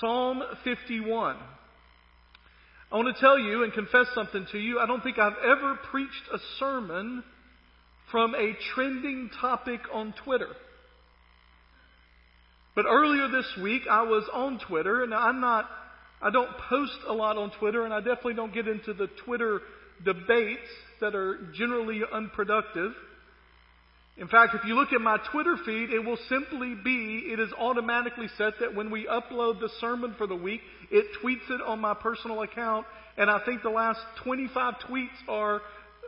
Psalm 51. I want to tell you and confess something to you. I don't think I've ever preached a sermon from a trending topic on Twitter. But earlier this week, I was on Twitter, and I'm not, I don't post a lot on Twitter, and I definitely don't get into the Twitter debates that are generally unproductive. In fact, if you look at my Twitter feed, it will simply be, it is automatically set that when we upload the sermon for the week, it tweets it on my personal account. And I think the last 25 tweets are,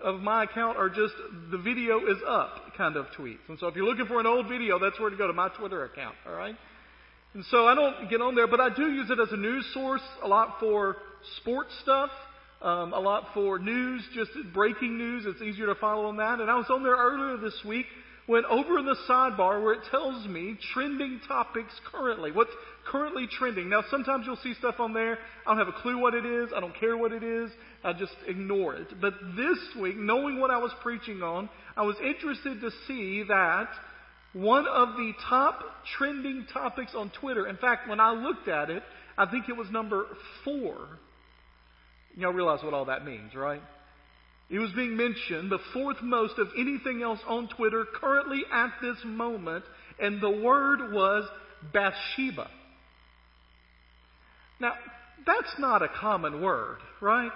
of my account are just, the video is up kind of tweets. And so if you're looking for an old video, that's where to go to my Twitter account, alright? And so I don't get on there, but I do use it as a news source, a lot for sports stuff, um, a lot for news, just breaking news. It's easier to follow on that. And I was on there earlier this week when over in the sidebar where it tells me trending topics currently, what's currently trending. Now, sometimes you'll see stuff on there. I don't have a clue what it is. I don't care what it is. I just ignore it. But this week, knowing what I was preaching on, I was interested to see that one of the top trending topics on Twitter, in fact, when I looked at it, I think it was number four Y'all realize what all that means, right? It was being mentioned, the fourth most of anything else on Twitter currently at this moment, and the word was Bathsheba. Now, that's not a common word, right?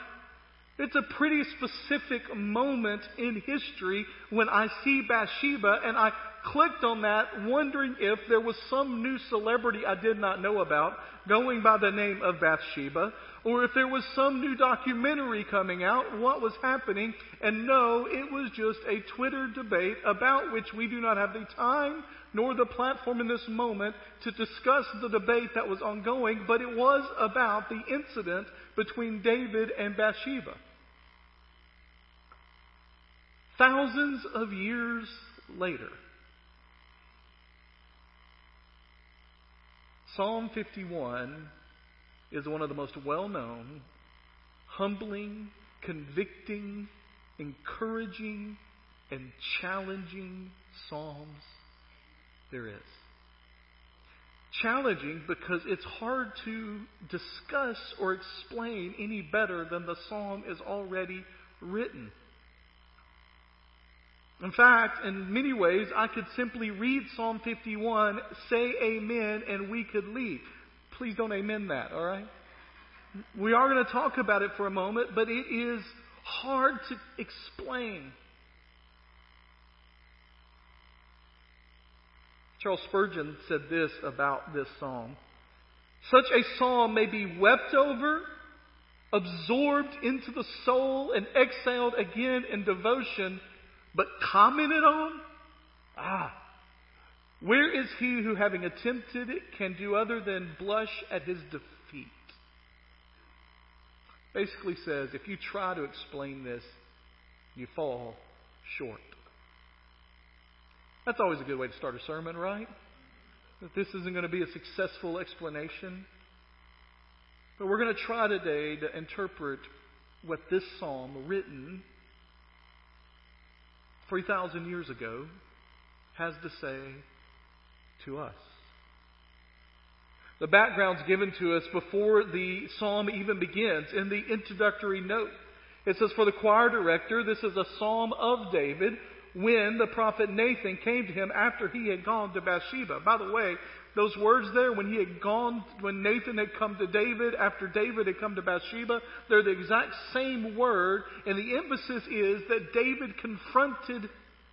It's a pretty specific moment in history when I see Bathsheba and I clicked on that wondering if there was some new celebrity I did not know about going by the name of Bathsheba or if there was some new documentary coming out, what was happening. And no, it was just a Twitter debate about which we do not have the time nor the platform in this moment to discuss the debate that was ongoing, but it was about the incident between David and Bathsheba. Thousands of years later, Psalm 51 is one of the most well known, humbling, convicting, encouraging, and challenging Psalms there is. Challenging because it's hard to discuss or explain any better than the Psalm is already written. In fact, in many ways, I could simply read Psalm 51, say amen, and we could leave. Please don't amen that, all right? We are going to talk about it for a moment, but it is hard to explain. Charles Spurgeon said this about this psalm. Such a psalm may be wept over, absorbed into the soul, and exhaled again in devotion but commented on? Ah. Where is he who, having attempted it, can do other than blush at his defeat? Basically says, if you try to explain this, you fall short. That's always a good way to start a sermon, right? That this isn't going to be a successful explanation. But we're going to try today to interpret what this psalm, written 3,000 years ago has to say to us. The background's given to us before the psalm even begins in the introductory note. It says, For the choir director, this is a psalm of David when the prophet Nathan came to him after he had gone to Bathsheba. By the way, those words there, when he had gone, when Nathan had come to David, after David had come to Bathsheba, they're the exact same word, and the emphasis is that David confronted,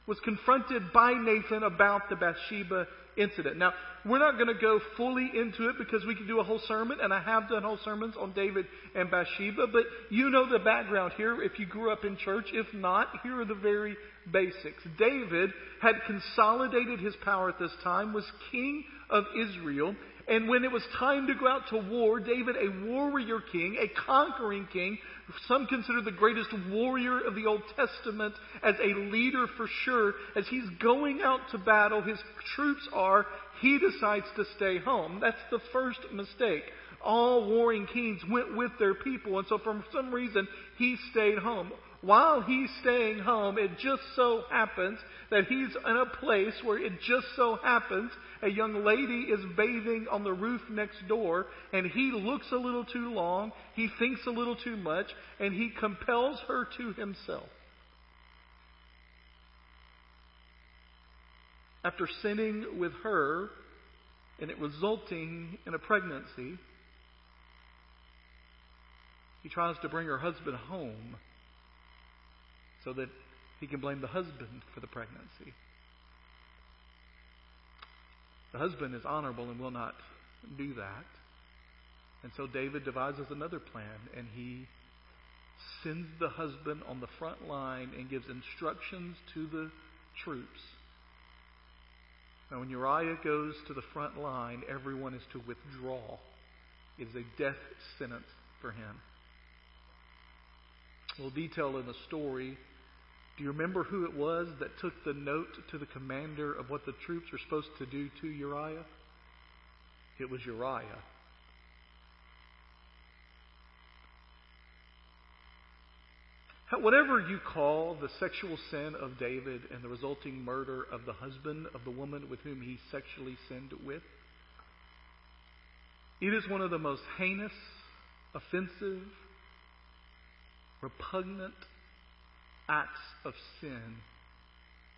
was confronted by Nathan about the Bathsheba incident. Now, we're not going to go fully into it because we could do a whole sermon, and I have done whole sermons on David and Bathsheba, but you know the background here if you grew up in church. If not, here are the very basics. David had consolidated his power at this time, was king of Israel. And when it was time to go out to war, David, a warrior king, a conquering king, some consider the greatest warrior of the Old Testament as a leader for sure, as he's going out to battle, his troops are, he decides to stay home. That's the first mistake. All warring kings went with their people, and so for some reason, he stayed home. While he's staying home, it just so happens that he's in a place where it just so happens a young lady is bathing on the roof next door, and he looks a little too long, he thinks a little too much, and he compels her to himself. After sinning with her, and it resulting in a pregnancy, he tries to bring her husband home so that he can blame the husband for the pregnancy. The husband is honorable and will not do that. And so David devises another plan, and he sends the husband on the front line and gives instructions to the troops. Now, when Uriah goes to the front line, everyone is to withdraw. It is a death sentence for him. Little detail in the story do you remember who it was that took the note to the commander of what the troops were supposed to do to Uriah? It was Uriah. Whatever you call the sexual sin of David and the resulting murder of the husband of the woman with whom he sexually sinned with, it is one of the most heinous, offensive, repugnant acts of sin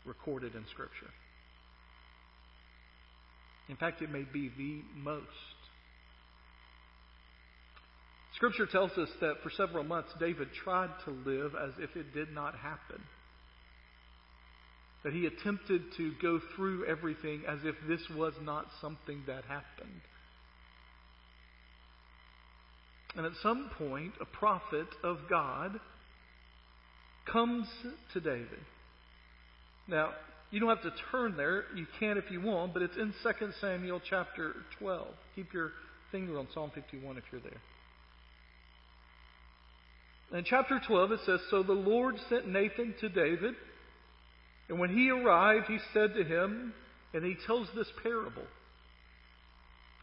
recorded in Scripture. In fact, it may be the most. Scripture tells us that for several months David tried to live as if it did not happen. That he attempted to go through everything as if this was not something that happened. And at some point, a prophet of God comes to David. Now, you don't have to turn there. You can if you want, but it's in 2 Samuel chapter 12. Keep your finger on Psalm 51 if you're there. In chapter 12, it says So the Lord sent Nathan to David, and when he arrived, he said to him, and he tells this parable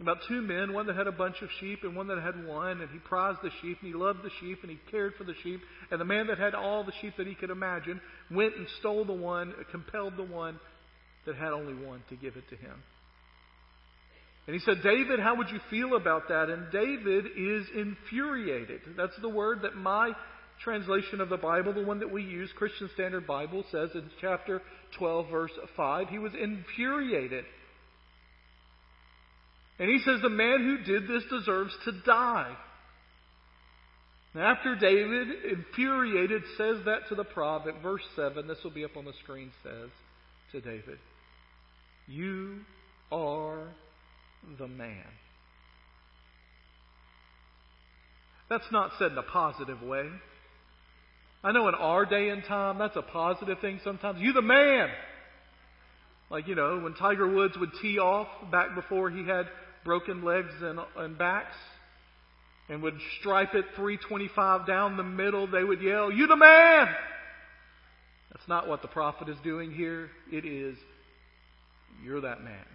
about two men, one that had a bunch of sheep and one that had one, and he prized the sheep and he loved the sheep and he cared for the sheep. And the man that had all the sheep that he could imagine went and stole the one, compelled the one that had only one to give it to him. And he said, David, how would you feel about that? And David is infuriated. That's the word that my translation of the Bible, the one that we use, Christian Standard Bible, says in chapter 12, verse 5. He was infuriated. And he says the man who did this deserves to die. And after David, infuriated, says that to the prophet, verse 7, this will be up on the screen, says to David, You are the man. That's not said in a positive way. I know in our day and time, that's a positive thing sometimes. You the man! Like, you know, when Tiger Woods would tee off back before he had broken legs and, and backs and would stripe it 325 down the middle, they would yell, You the man! That's not what the prophet is doing here. It is, You're that man.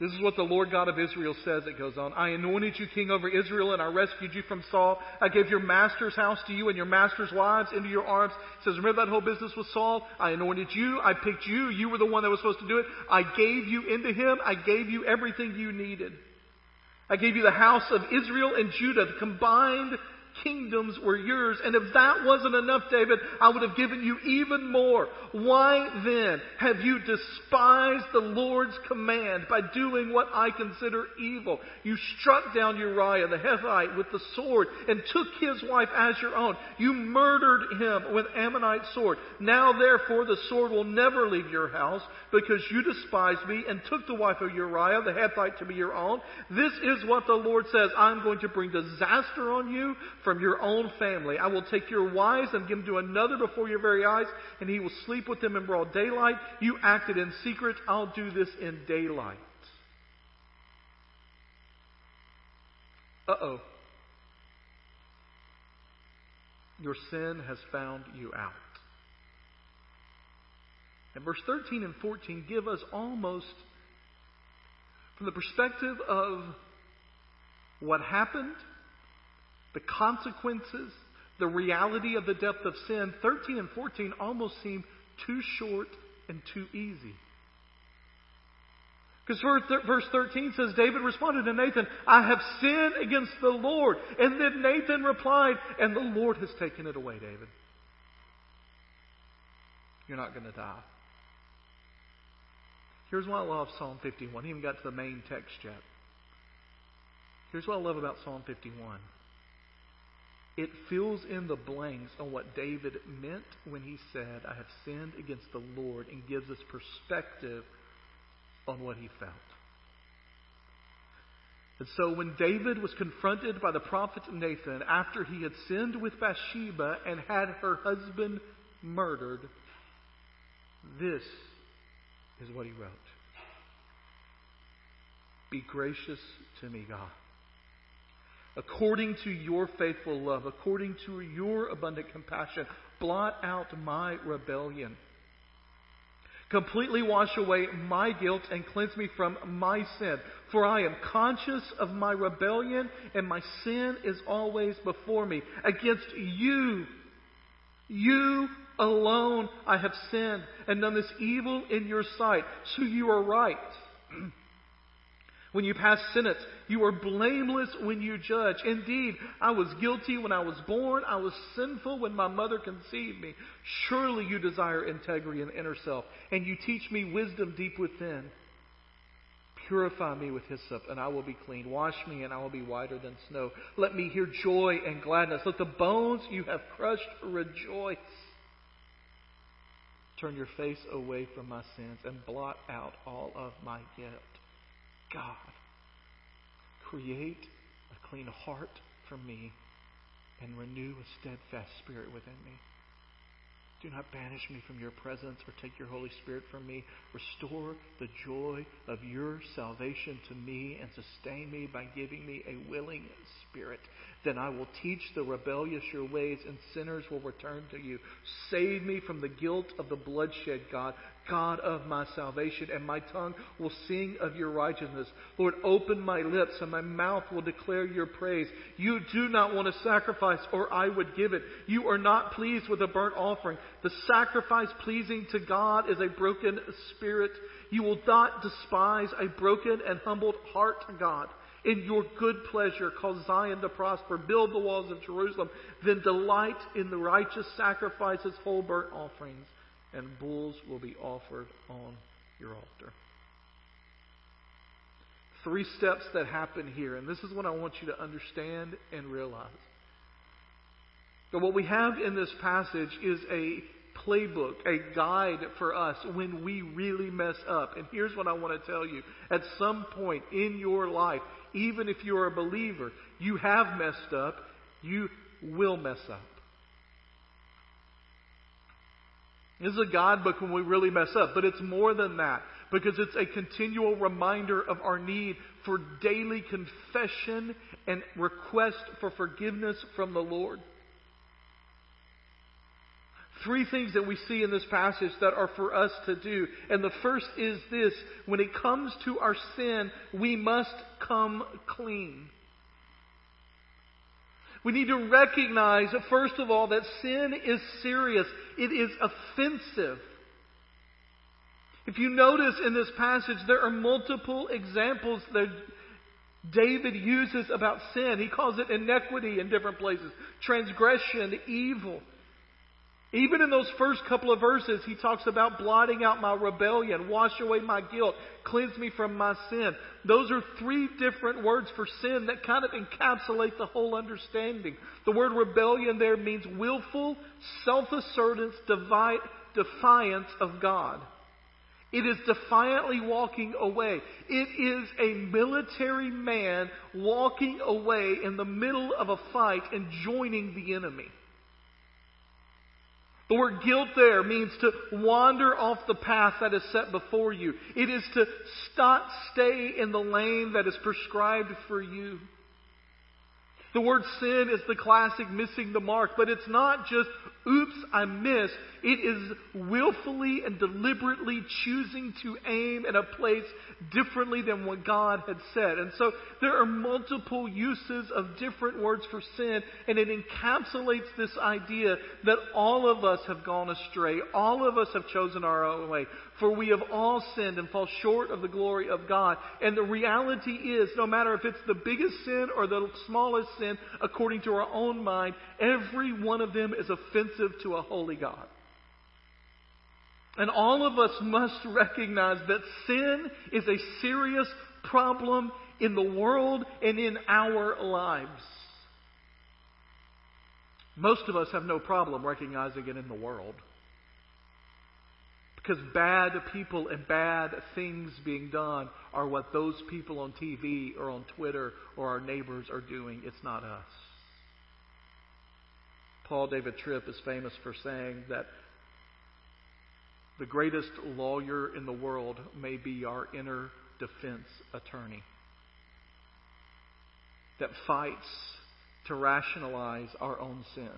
This is what the Lord God of Israel says. It goes on. I anointed you king over Israel, and I rescued you from Saul. I gave your master's house to you and your master's wives into your arms. It says, remember that whole business with Saul? I anointed you. I picked you. You were the one that was supposed to do it. I gave you into him. I gave you everything you needed. I gave you the house of Israel and Judah, the combined kingdoms were yours. And if that wasn't enough, David, I would have given you even more. Why then have you despised the Lord's command by doing what I consider evil? You struck down Uriah the Hittite with the sword and took his wife as your own. You murdered him with Ammonite sword. Now therefore the sword will never leave your house because you despised me and took the wife of Uriah the Hittite to be your own. This is what the Lord says. I'm going to bring disaster on you from your own family. I will take your wives and give them to another before your very eyes, and he will sleep with them in broad daylight. You acted in secret. I'll do this in daylight. Uh oh. Your sin has found you out. And verse 13 and 14 give us almost, from the perspective of what happened the consequences, the reality of the depth of sin, 13 and 14 almost seem too short and too easy. Because verse 13 says, David responded to Nathan, I have sinned against the Lord. And then Nathan replied, and the Lord has taken it away, David. You're not going to die. Here's why I love Psalm 51. He even got to the main text yet. Here's what I love about Psalm 51. It fills in the blanks on what David meant when he said, I have sinned against the Lord, and gives us perspective on what he felt. And so when David was confronted by the prophet Nathan after he had sinned with Bathsheba and had her husband murdered, this is what he wrote. Be gracious to me, God. According to your faithful love, according to your abundant compassion, blot out my rebellion Completely wash away my guilt and cleanse me from my sin. For I am conscious of my rebellion, and my sin is always before me. Against you, you alone I have sinned and done this evil in your sight. So you are right. When you pass sentence, you are blameless when you judge. Indeed, I was guilty when I was born. I was sinful when my mother conceived me. Surely you desire integrity and inner self, and you teach me wisdom deep within. Purify me with hyssop, and I will be clean. Wash me, and I will be whiter than snow. Let me hear joy and gladness. Let the bones you have crushed rejoice. Turn your face away from my sins and blot out all of my guilt. God, create a clean heart for me and renew a steadfast spirit within me. Do not banish me from your presence or take your Holy Spirit from me. Restore the joy of your salvation to me and sustain me by giving me a willing spirit. Then I will teach the rebellious your ways, and sinners will return to you. Save me from the guilt of the bloodshed, God. God of my salvation, and my tongue will sing of your righteousness. Lord, open my lips, and my mouth will declare your praise. You do not want a sacrifice, or I would give it. You are not pleased with a burnt offering. The sacrifice pleasing to God is a broken spirit. You will not despise a broken and humbled heart, God. In your good pleasure, cause Zion to prosper. Build the walls of Jerusalem. Then delight in the righteous sacrifices, whole burnt offerings and bulls will be offered on your altar. Three steps that happen here, and this is what I want you to understand and realize. But what we have in this passage is a playbook, a guide for us when we really mess up. And here's what I want to tell you. At some point in your life, even if you're a believer, you have messed up, you will mess up. This is a God book when we really mess up, but it's more than that because it's a continual reminder of our need for daily confession and request for forgiveness from the Lord. Three things that we see in this passage that are for us to do. And the first is this when it comes to our sin, we must come clean. We need to recognize, first of all, that sin is serious. It is offensive. If you notice in this passage, there are multiple examples that David uses about sin. He calls it iniquity in different places, transgression, evil. Even in those first couple of verses, he talks about blotting out my rebellion, wash away my guilt, cleanse me from my sin. Those are three different words for sin that kind of encapsulate the whole understanding. The word rebellion there means willful, self-assertance, defiance of God. It is defiantly walking away. It is a military man walking away in the middle of a fight and joining the enemy. The word guilt there means to wander off the path that is set before you. It is to stop, stay in the lane that is prescribed for you. The word sin is the classic missing the mark, but it's not just oops, I missed. It is willfully and deliberately choosing to aim at a place differently than what God had said. And so there are multiple uses of different words for sin, and it encapsulates this idea that all of us have gone astray. All of us have chosen our own way. For we have all sinned and fall short of the glory of God. And the reality is, no matter if it's the biggest sin or the smallest sin, according to our own mind, every one of them is offensive to a holy God. And all of us must recognize that sin is a serious problem in the world and in our lives. Most of us have no problem recognizing it in the world. Because bad people and bad things being done are what those people on TV or on Twitter or our neighbors are doing. It's not us. Paul David Tripp is famous for saying that the greatest lawyer in the world may be our inner defense attorney that fights to rationalize our own sin.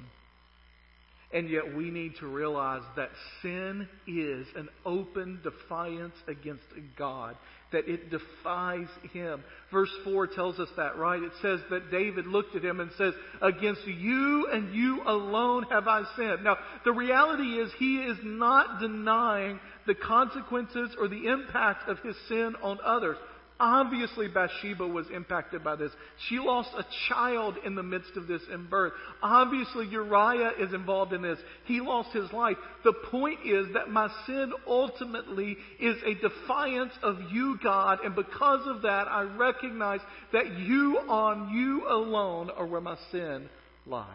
And yet we need to realize that sin is an open defiance against God, that it defies Him. Verse 4 tells us that, right? It says that David looked at him and says, Against you and you alone have I sinned. Now, the reality is he is not denying the consequences or the impact of his sin on others. Obviously, Bathsheba was impacted by this. She lost a child in the midst of this in birth. Obviously, Uriah is involved in this. He lost his life. The point is that my sin ultimately is a defiance of you, God, and because of that, I recognize that you on you alone are where my sin lies.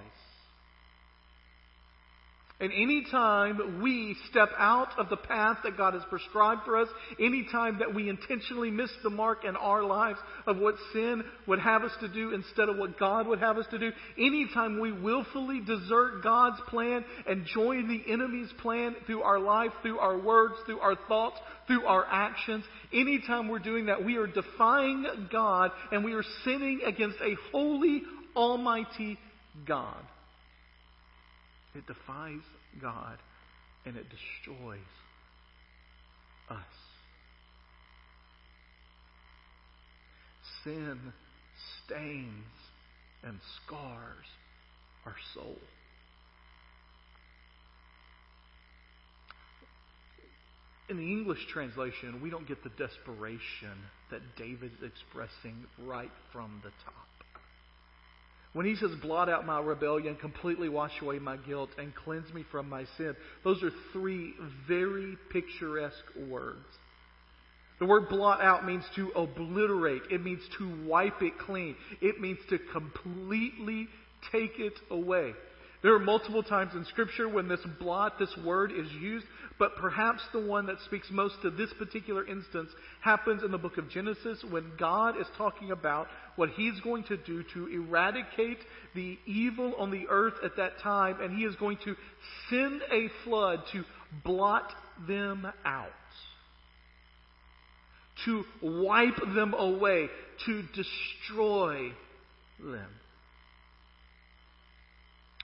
And anytime we step out of the path that God has prescribed for us, anytime that we intentionally miss the mark in our lives of what sin would have us to do instead of what God would have us to do, anytime we willfully desert God's plan and join the enemy's plan through our life, through our words, through our thoughts, through our actions, anytime we're doing that, we are defying God and we are sinning against a holy, almighty God. It defies God and it destroys us. Sin stains and scars our soul. In the English translation, we don't get the desperation that David's expressing right from the top. When he says, blot out my rebellion, completely wash away my guilt, and cleanse me from my sin, those are three very picturesque words. The word blot out means to obliterate. It means to wipe it clean. It means to completely take it away. There are multiple times in Scripture when this blot, this word is used, but perhaps the one that speaks most to this particular instance happens in the book of Genesis when God is talking about what He's going to do to eradicate the evil on the earth at that time, and He is going to send a flood to blot them out. To wipe them away, to destroy them.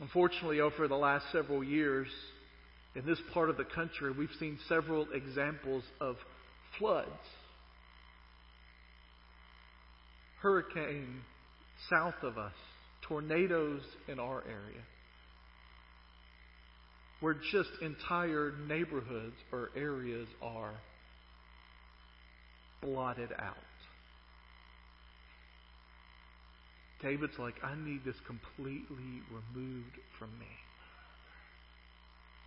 Unfortunately, over the last several years, in this part of the country, we've seen several examples of floods. Hurricane south of us, tornadoes in our area, where just entire neighborhoods or areas are blotted out. David's like, I need this completely removed from me.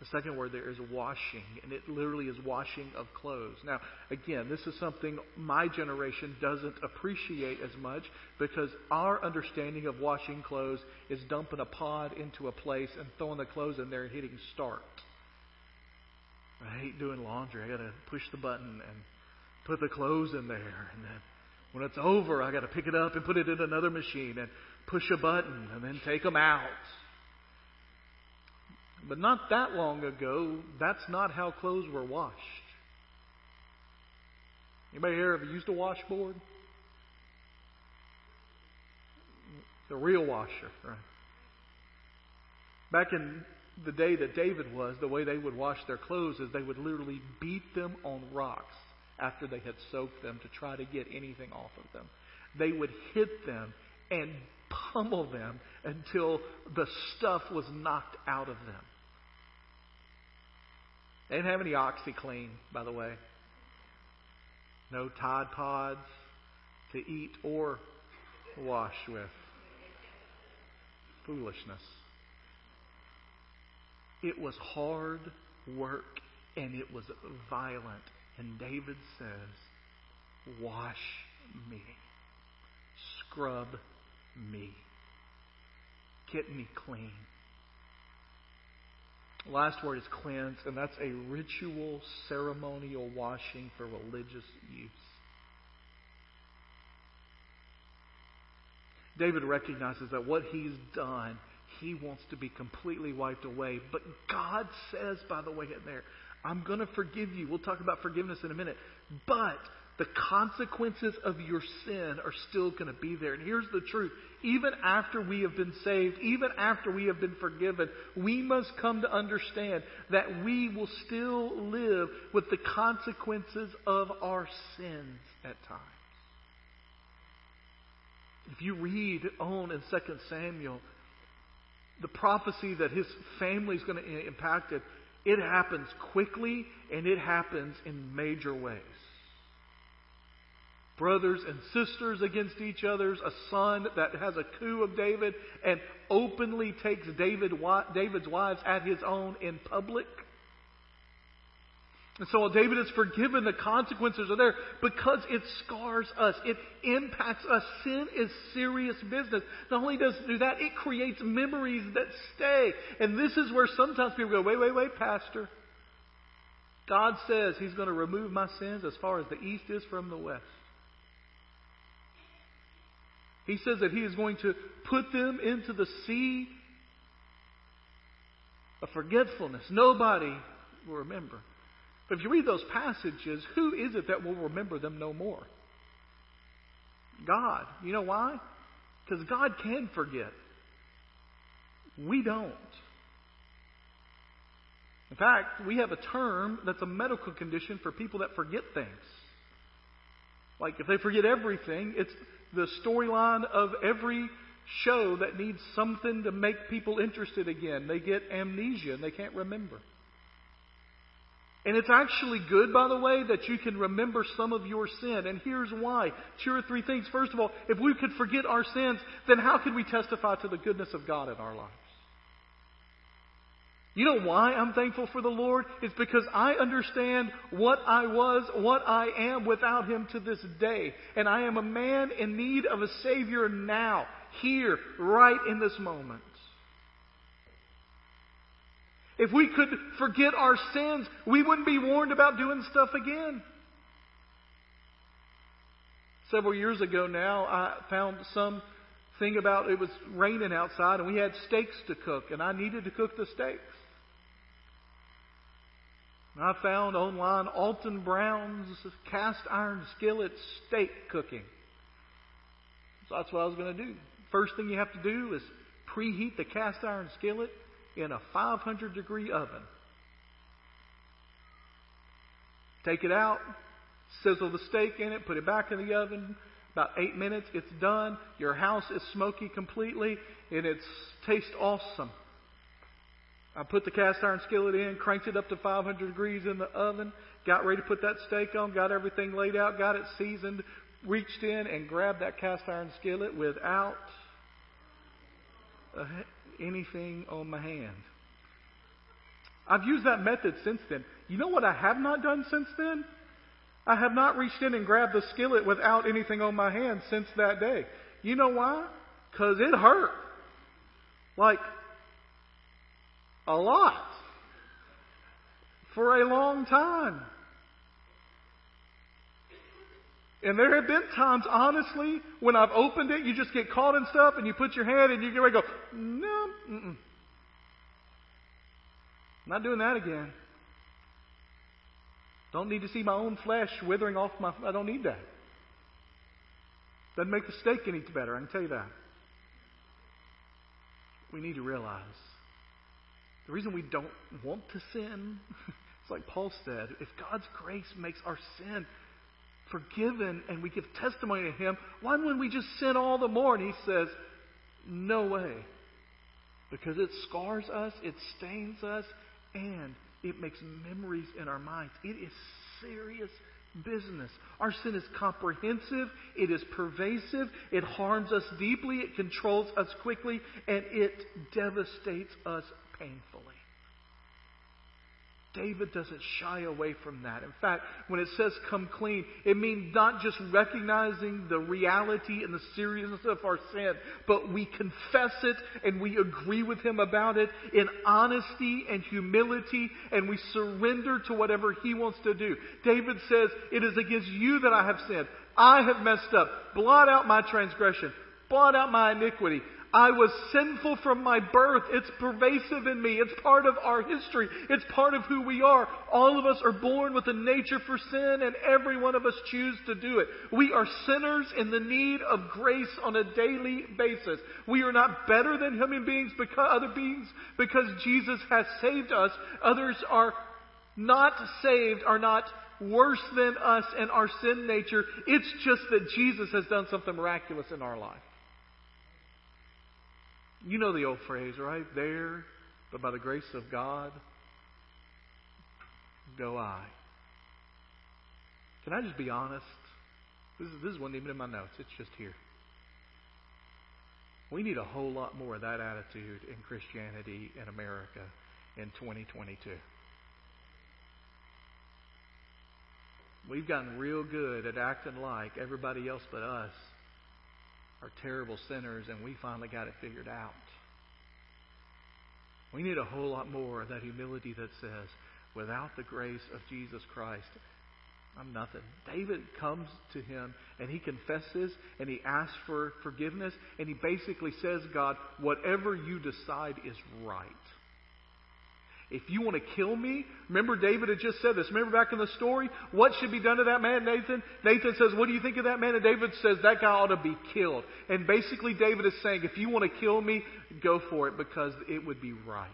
The second word there is washing, and it literally is washing of clothes. Now, again, this is something my generation doesn't appreciate as much because our understanding of washing clothes is dumping a pod into a place and throwing the clothes in there and hitting start. I hate doing laundry. I got to push the button and put the clothes in there, and then when it's over, I got to pick it up and put it in another machine and push a button and then take them out. But not that long ago, that's not how clothes were washed. Anybody here ever used a washboard? The real washer, right? Back in the day that David was, the way they would wash their clothes is they would literally beat them on rocks after they had soaked them to try to get anything off of them. They would hit them and pummel them until the stuff was knocked out of them. They didn't have any OxiClean, by the way. No Tide Pods to eat or wash with. Foolishness. It was hard work and it was violent. And David says, Wash me. Scrub me. Get me clean. Last word is cleanse, and that's a ritual, ceremonial washing for religious use. David recognizes that what he's done, he wants to be completely wiped away. But God says, by the way, in there, I'm going to forgive you. We'll talk about forgiveness in a minute. But the consequences of your sin are still going to be there. And here's the truth. Even after we have been saved, even after we have been forgiven, we must come to understand that we will still live with the consequences of our sins at times. If you read on in 2 Samuel, the prophecy that his family is going to impact it, it happens quickly and it happens in major ways brothers and sisters against each other, a son that has a coup of David and openly takes David, David's wives at his own in public. And so while David is forgiven, the consequences are there because it scars us. It impacts us. Sin is serious business. Not only does it do that, it creates memories that stay. And this is where sometimes people go, wait, wait, wait, Pastor. God says He's going to remove my sins as far as the east is from the west. He says that He is going to put them into the sea of forgetfulness. Nobody will remember. But if you read those passages, who is it that will remember them no more? God. You know why? Because God can forget. We don't. In fact, we have a term that's a medical condition for people that forget things. Like if they forget everything, it's the storyline of every show that needs something to make people interested again. They get amnesia and they can't remember. And it's actually good, by the way, that you can remember some of your sin. And here's why. Two or three things. First of all, if we could forget our sins, then how could we testify to the goodness of God in our lives? You know why I'm thankful for the Lord? It's because I understand what I was, what I am without Him to this day. And I am a man in need of a Savior now, here, right in this moment. If we could forget our sins, we wouldn't be warned about doing stuff again. Several years ago now, I found some thing about it was raining outside and we had steaks to cook and I needed to cook the steaks. And I found online Alton Brown's cast iron skillet steak cooking. So that's what I was going to do. First thing you have to do is preheat the cast iron skillet in a 500 degree oven. Take it out, sizzle the steak in it, put it back in the oven. About eight minutes, it's done. Your house is smoky completely, and it tastes awesome. I put the cast iron skillet in, cranked it up to 500 degrees in the oven, got ready to put that steak on, got everything laid out, got it seasoned, reached in and grabbed that cast iron skillet without anything on my hand. I've used that method since then. You know what I have not done since then? I have not reached in and grabbed the skillet without anything on my hand since that day. You know why? Because it hurt. Like, a lot. For a long time. And there have been times, honestly, when I've opened it, you just get caught in stuff and you put your hand and you get ready to go, no, mm-mm. Not doing that again. Don't need to see my own flesh withering off my. I don't need that. Doesn't make the steak any better, I can tell you that. We need to realize The reason we don't want to sin, it's like Paul said, if God's grace makes our sin forgiven and we give testimony to Him, why wouldn't we just sin all the more? And he says, no way. Because it scars us, it stains us, and it makes memories in our minds. It is serious business. Our sin is comprehensive, it is pervasive, it harms us deeply, it controls us quickly, and it devastates us painfully. David doesn't shy away from that. In fact, when it says come clean, it means not just recognizing the reality and the seriousness of our sin, but we confess it and we agree with Him about it in honesty and humility and we surrender to whatever He wants to do. David says, It is against you that I have sinned. I have messed up. Blot out my transgression. Blot out my iniquity. I was sinful from my birth. It's pervasive in me. It's part of our history. It's part of who we are. All of us are born with a nature for sin, and every one of us choose to do it. We are sinners in the need of grace on a daily basis. We are not better than human beings because other beings because Jesus has saved us. Others are not saved, are not worse than us in our sin nature. It's just that Jesus has done something miraculous in our life. You know the old phrase, right? There, but by the grace of God, go I. Can I just be honest? This, is, this wasn't even in my notes, it's just here. We need a whole lot more of that attitude in Christianity in America in 2022. We've gotten real good at acting like everybody else but us are terrible sinners, and we finally got it figured out. We need a whole lot more of that humility that says, without the grace of Jesus Christ, I'm nothing. David comes to him and he confesses and he asks for forgiveness and he basically says, God, whatever you decide is right. If you want to kill me, remember David had just said this. Remember back in the story? What should be done to that man, Nathan? Nathan says, What do you think of that man? And David says, That guy ought to be killed. And basically, David is saying, If you want to kill me, go for it because it would be right.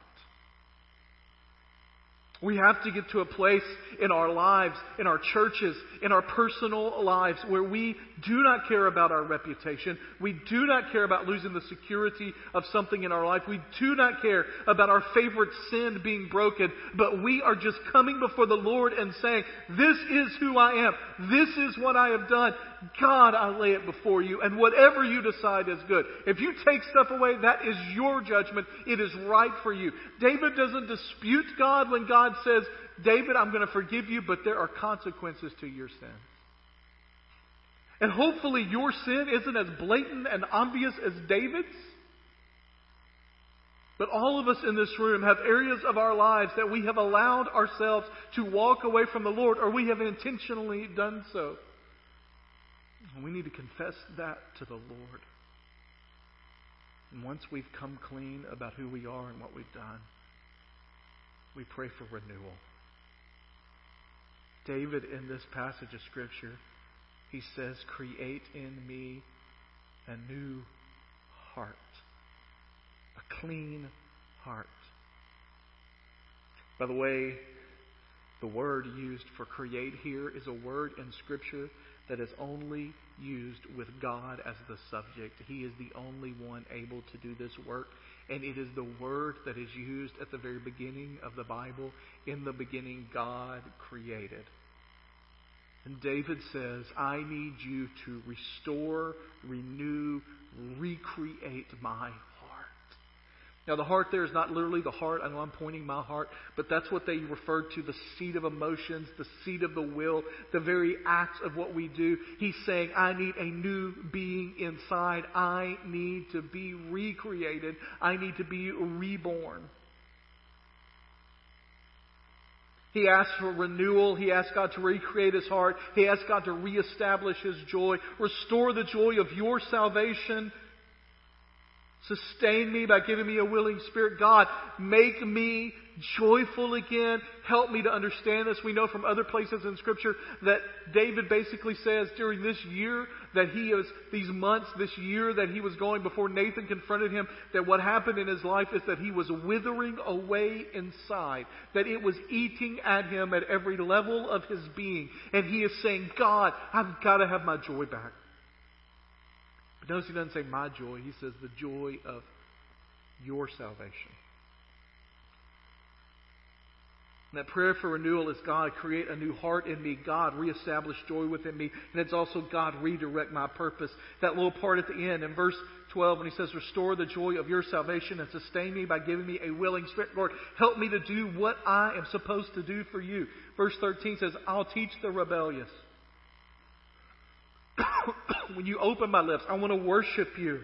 We have to get to a place in our lives, in our churches, in our personal lives where we do not care about our reputation. We do not care about losing the security of something in our life. We do not care about our favorite sin being broken. But we are just coming before the Lord and saying, This is who I am. This is what I have done. God, I lay it before you, and whatever you decide is good. If you take stuff away, that is your judgment. It is right for you. David doesn't dispute God when God says, David, I'm going to forgive you, but there are consequences to your sin. And hopefully your sin isn't as blatant and obvious as David's. But all of us in this room have areas of our lives that we have allowed ourselves to walk away from the Lord, or we have intentionally done so. And we need to confess that to the Lord. And once we've come clean about who we are and what we've done, we pray for renewal. David, in this passage of Scripture, he says, Create in me a new heart, a clean heart. By the way, the word used for create here is a word in Scripture that is only used with God as the subject. He is the only one able to do this work. And it is the word that is used at the very beginning of the Bible. In the beginning, God created. And David says, I need you to restore, renew, recreate my now, the heart there is not literally the heart. I know I'm pointing my heart, but that's what they refer to the seat of emotions, the seat of the will, the very acts of what we do. He's saying, I need a new being inside. I need to be recreated. I need to be reborn. He asks for renewal. He asks God to recreate his heart. He asks God to reestablish his joy. Restore the joy of your salvation Sustain me by giving me a willing spirit. God, make me joyful again. Help me to understand this. We know from other places in Scripture that David basically says during this year that he is, these months, this year that he was going before Nathan confronted him, that what happened in his life is that he was withering away inside, that it was eating at him at every level of his being. And he is saying, God, I've got to have my joy back. But notice he doesn't say my joy, he says the joy of your salvation. And that prayer for renewal is God, create a new heart in me. God, reestablish joy within me. And it's also God, redirect my purpose. That little part at the end in verse 12 when he says, Restore the joy of your salvation and sustain me by giving me a willing spirit. Lord, help me to do what I am supposed to do for you. Verse 13 says, I'll teach the rebellious. when you open my lips, I want to worship you.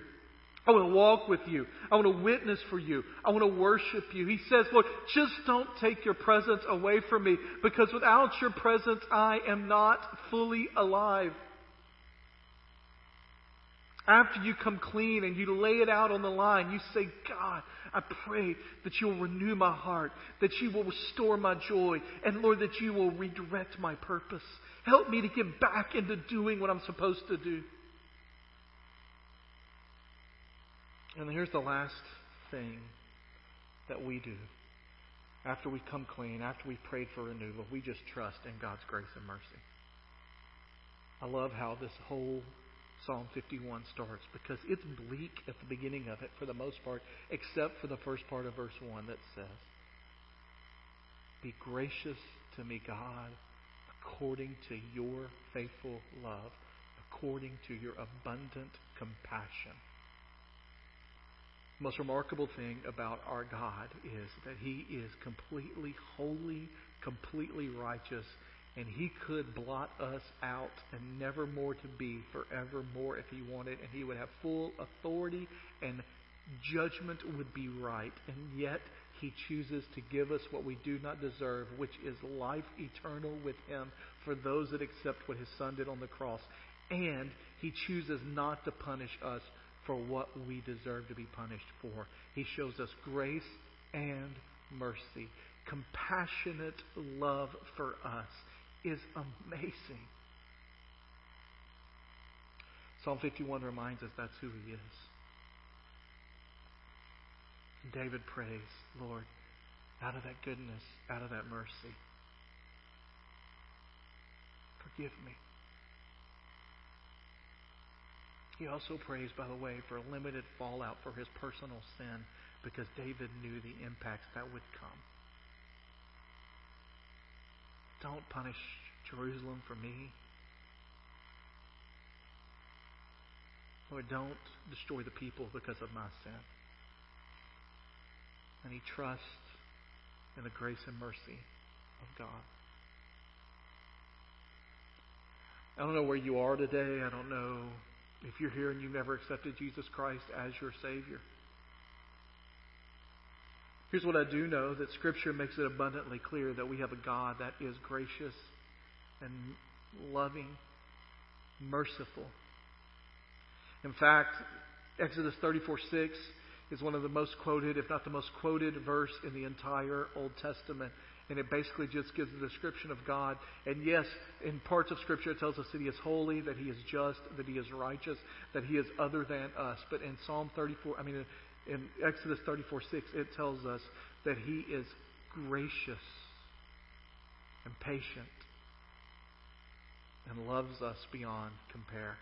I want to walk with you. I want to witness for you. I want to worship you. He says, Lord, just don't take your presence away from me because without your presence, I am not fully alive. After you come clean and you lay it out on the line, you say, God, I pray that you will renew my heart, that you will restore my joy, and Lord, that you will redirect my purpose. Help me to get back into doing what I'm supposed to do. And here's the last thing that we do after we come clean, after we've prayed for renewal. We just trust in God's grace and mercy. I love how this whole Psalm 51 starts because it's bleak at the beginning of it for the most part, except for the first part of verse 1 that says, Be gracious to me, God, according to your faithful love, according to your abundant compassion most remarkable thing about our God is that He is completely holy, completely righteous, and He could blot us out and never more to be forevermore if He wanted, and He would have full authority and judgment would be right. And yet He chooses to give us what we do not deserve, which is life eternal with Him for those that accept what His Son did on the cross. And He chooses not to punish us for what we deserve to be punished for. He shows us grace and mercy. Compassionate love for us is amazing. Psalm 51 reminds us that's who He is. David prays, Lord, out of that goodness, out of that mercy, forgive me. He also prays, by the way, for a limited fallout for his personal sin because David knew the impacts that would come. Don't punish Jerusalem for me. Lord, don't destroy the people because of my sin. And he trusts in the grace and mercy of God. I don't know where you are today. I don't know if you're here and you've never accepted Jesus Christ as your Savior. Here's what I do know that Scripture makes it abundantly clear that we have a God that is gracious and loving, merciful. In fact, Exodus 34 6 is one of the most quoted, if not the most quoted verse in the entire Old Testament. And it basically just gives the description of God. And yes, in parts of Scripture it tells us that He is holy, that He is just, that He is righteous, that He is other than us. But in Psalm 34, I mean, in Exodus 34 6, it tells us that He is gracious and patient and loves us beyond compare.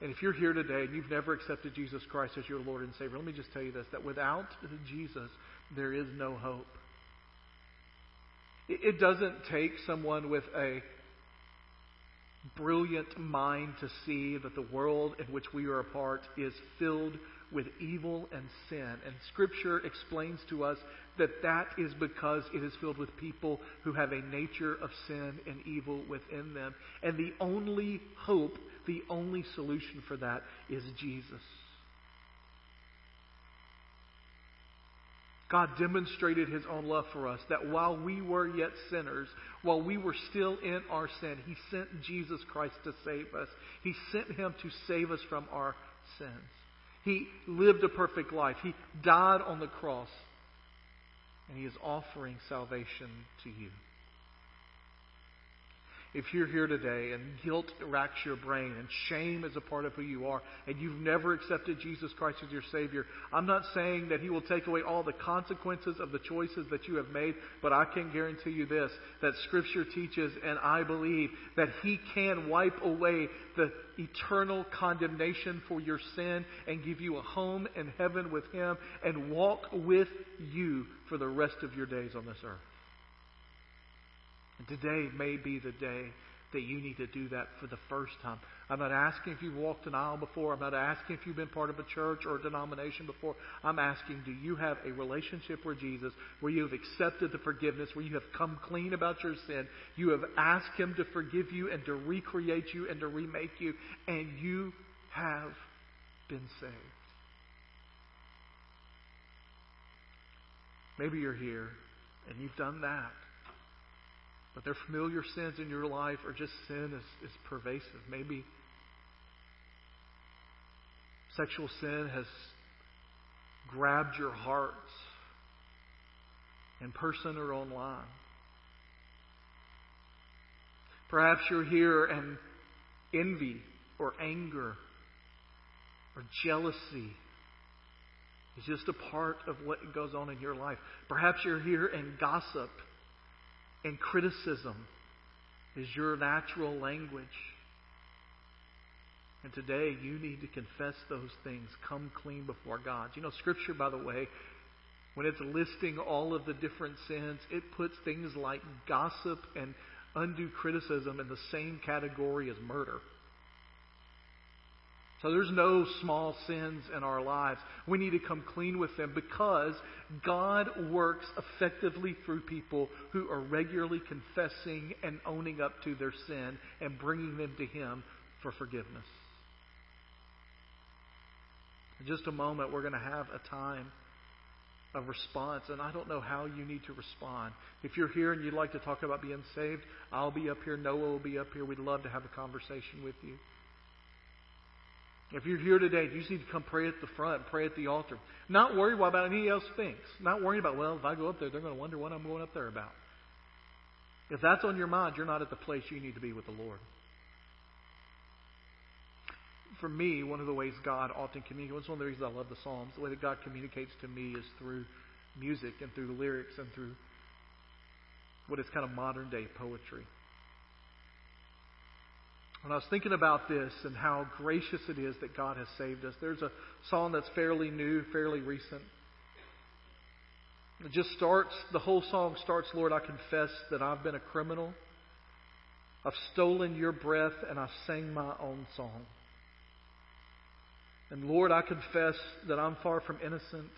And if you're here today and you've never accepted Jesus Christ as your Lord and Savior, let me just tell you this that without Jesus, there is no hope. It doesn't take someone with a brilliant mind to see that the world in which we are a part is filled with evil and sin. And Scripture explains to us that that is because it is filled with people who have a nature of sin and evil within them. And the only hope, the only solution for that is Jesus. God demonstrated his own love for us that while we were yet sinners, while we were still in our sin, he sent Jesus Christ to save us. He sent him to save us from our sins. He lived a perfect life. He died on the cross. And he is offering salvation to you. If you're here today and guilt racks your brain and shame is a part of who you are and you've never accepted Jesus Christ as your Savior, I'm not saying that He will take away all the consequences of the choices that you have made, but I can guarantee you this, that Scripture teaches and I believe that He can wipe away the eternal condemnation for your sin and give you a home in heaven with Him and walk with you for the rest of your days on this earth. And today may be the day that you need to do that for the first time. I'm not asking if you've walked an aisle before. I'm not asking if you've been part of a church or a denomination before. I'm asking, do you have a relationship with Jesus where you have accepted the forgiveness, where you have come clean about your sin? You have asked Him to forgive you and to recreate you and to remake you, and you have been saved. Maybe you're here and you've done that. But their familiar sins in your life or just sin is, is pervasive. Maybe sexual sin has grabbed your hearts in person or online. Perhaps you're here and envy or anger or jealousy is just a part of what goes on in your life. Perhaps you're here and gossip and criticism is your natural language. And today you need to confess those things. Come clean before God. You know, Scripture, by the way, when it's listing all of the different sins, it puts things like gossip and undue criticism in the same category as murder. So there's no small sins in our lives. We need to come clean with them because God works effectively through people who are regularly confessing and owning up to their sin and bringing them to Him for forgiveness. In just a moment, we're going to have a time of response, and I don't know how you need to respond. If you're here and you'd like to talk about being saved, I'll be up here. Noah will be up here. We'd love to have a conversation with you. If you're here today, you just need to come pray at the front, pray at the altar. Not worry about anybody else thinks. Not worry about, well, if I go up there, they're going to wonder what I'm going up there about. If that's on your mind, you're not at the place you need to be with the Lord. For me, one of the ways God often communicates, one of the reasons I love the Psalms, the way that God communicates to me is through music and through the lyrics and through what is kind of modern day poetry. When I was thinking about this and how gracious it is that God has saved us, there's a song that's fairly new, fairly recent. It just starts, the whole song starts, Lord, I confess that I've been a criminal. I've stolen your breath and I sang my own song. And Lord, I confess that I'm far from innocent.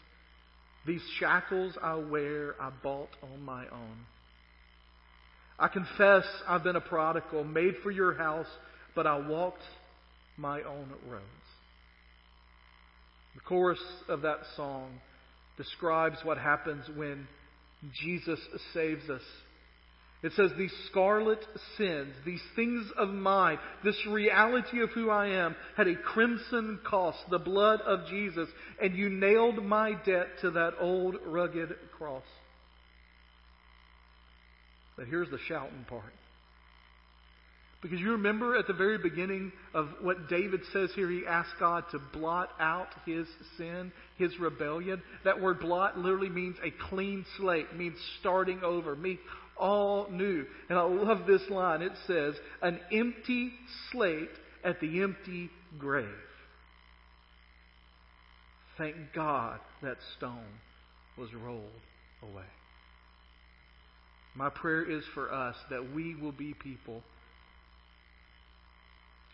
These shackles I wear, I bought on my own. I confess I've been a prodigal, made for your house, but I walked my own roads. The chorus of that song describes what happens when Jesus saves us. It says, These scarlet sins, these things of mine, this reality of who I am, had a crimson cost, the blood of Jesus, and you nailed my debt to that old rugged cross. But here's the shouting part. Because you remember at the very beginning of what David says here, he asked God to blot out his sin, his rebellion. That word blot literally means a clean slate, means starting over, means all new. And I love this line. It says, an empty slate at the empty grave. Thank God that stone was rolled away. My prayer is for us that we will be people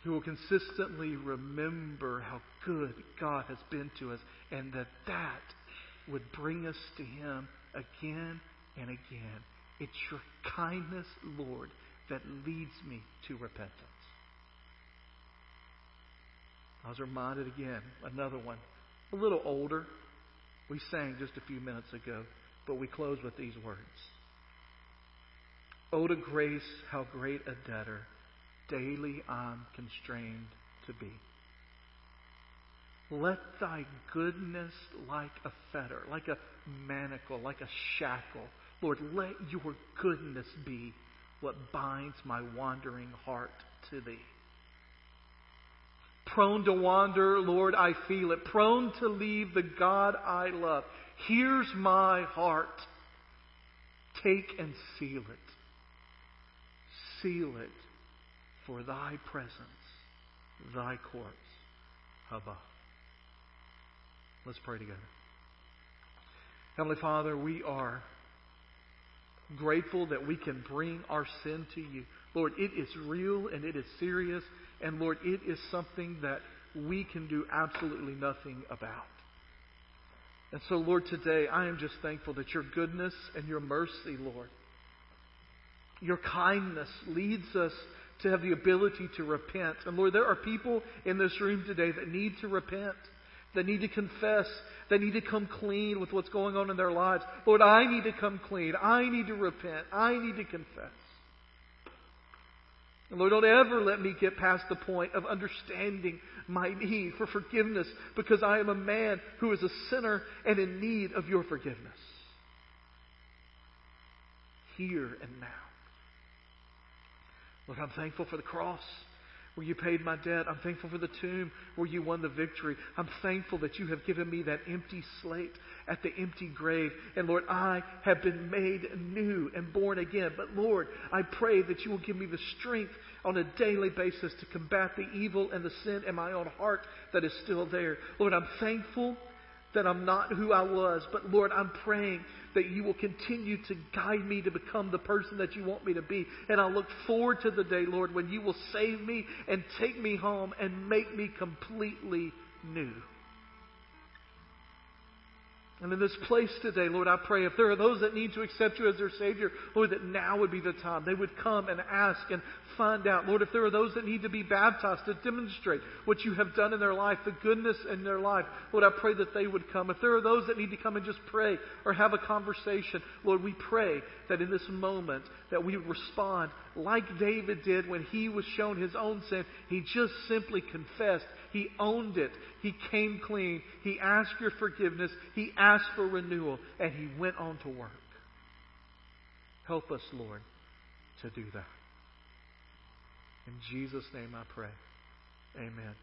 who will consistently remember how good God has been to us and that that would bring us to Him again and again. It's your kindness, Lord, that leads me to repentance. I was reminded again, another one, a little older. We sang just a few minutes ago, but we close with these words. Oh, to grace, how great a debtor daily I'm constrained to be. Let thy goodness like a fetter, like a manacle, like a shackle, Lord, let your goodness be what binds my wandering heart to thee. Prone to wander, Lord, I feel it. Prone to leave the God I love. Here's my heart. Take and seal it. Seal it for thy presence, thy courts above. Let's pray together. Heavenly Father, we are grateful that we can bring our sin to you. Lord, it is real and it is serious, and Lord, it is something that we can do absolutely nothing about. And so, Lord, today I am just thankful that your goodness and your mercy, Lord, your kindness leads us to have the ability to repent. And Lord, there are people in this room today that need to repent, that need to confess, that need to come clean with what's going on in their lives. Lord, I need to come clean. I need to repent. I need to confess. And Lord, don't ever let me get past the point of understanding my need for forgiveness because I am a man who is a sinner and in need of your forgiveness. Here and now. Lord, I'm thankful for the cross where you paid my debt. I'm thankful for the tomb where you won the victory. I'm thankful that you have given me that empty slate at the empty grave. And Lord, I have been made new and born again. But Lord, I pray that you will give me the strength on a daily basis to combat the evil and the sin in my own heart that is still there. Lord, I'm thankful that I'm not who I was, but Lord, I'm praying that you will continue to guide me to become the person that you want me to be. And I look forward to the day, Lord, when you will save me and take me home and make me completely new. And in this place today, Lord, I pray if there are those that need to accept you as their Savior, Lord, that now would be the time. They would come and ask and find out. Lord, if there are those that need to be baptized to demonstrate what you have done in their life, the goodness in their life, Lord, I pray that they would come. If there are those that need to come and just pray or have a conversation, Lord, we pray that in this moment that we respond like David did when he was shown his own sin. He just simply confessed he owned it. He came clean. He asked your forgiveness. He asked for renewal. And he went on to work. Help us, Lord, to do that. In Jesus' name I pray. Amen.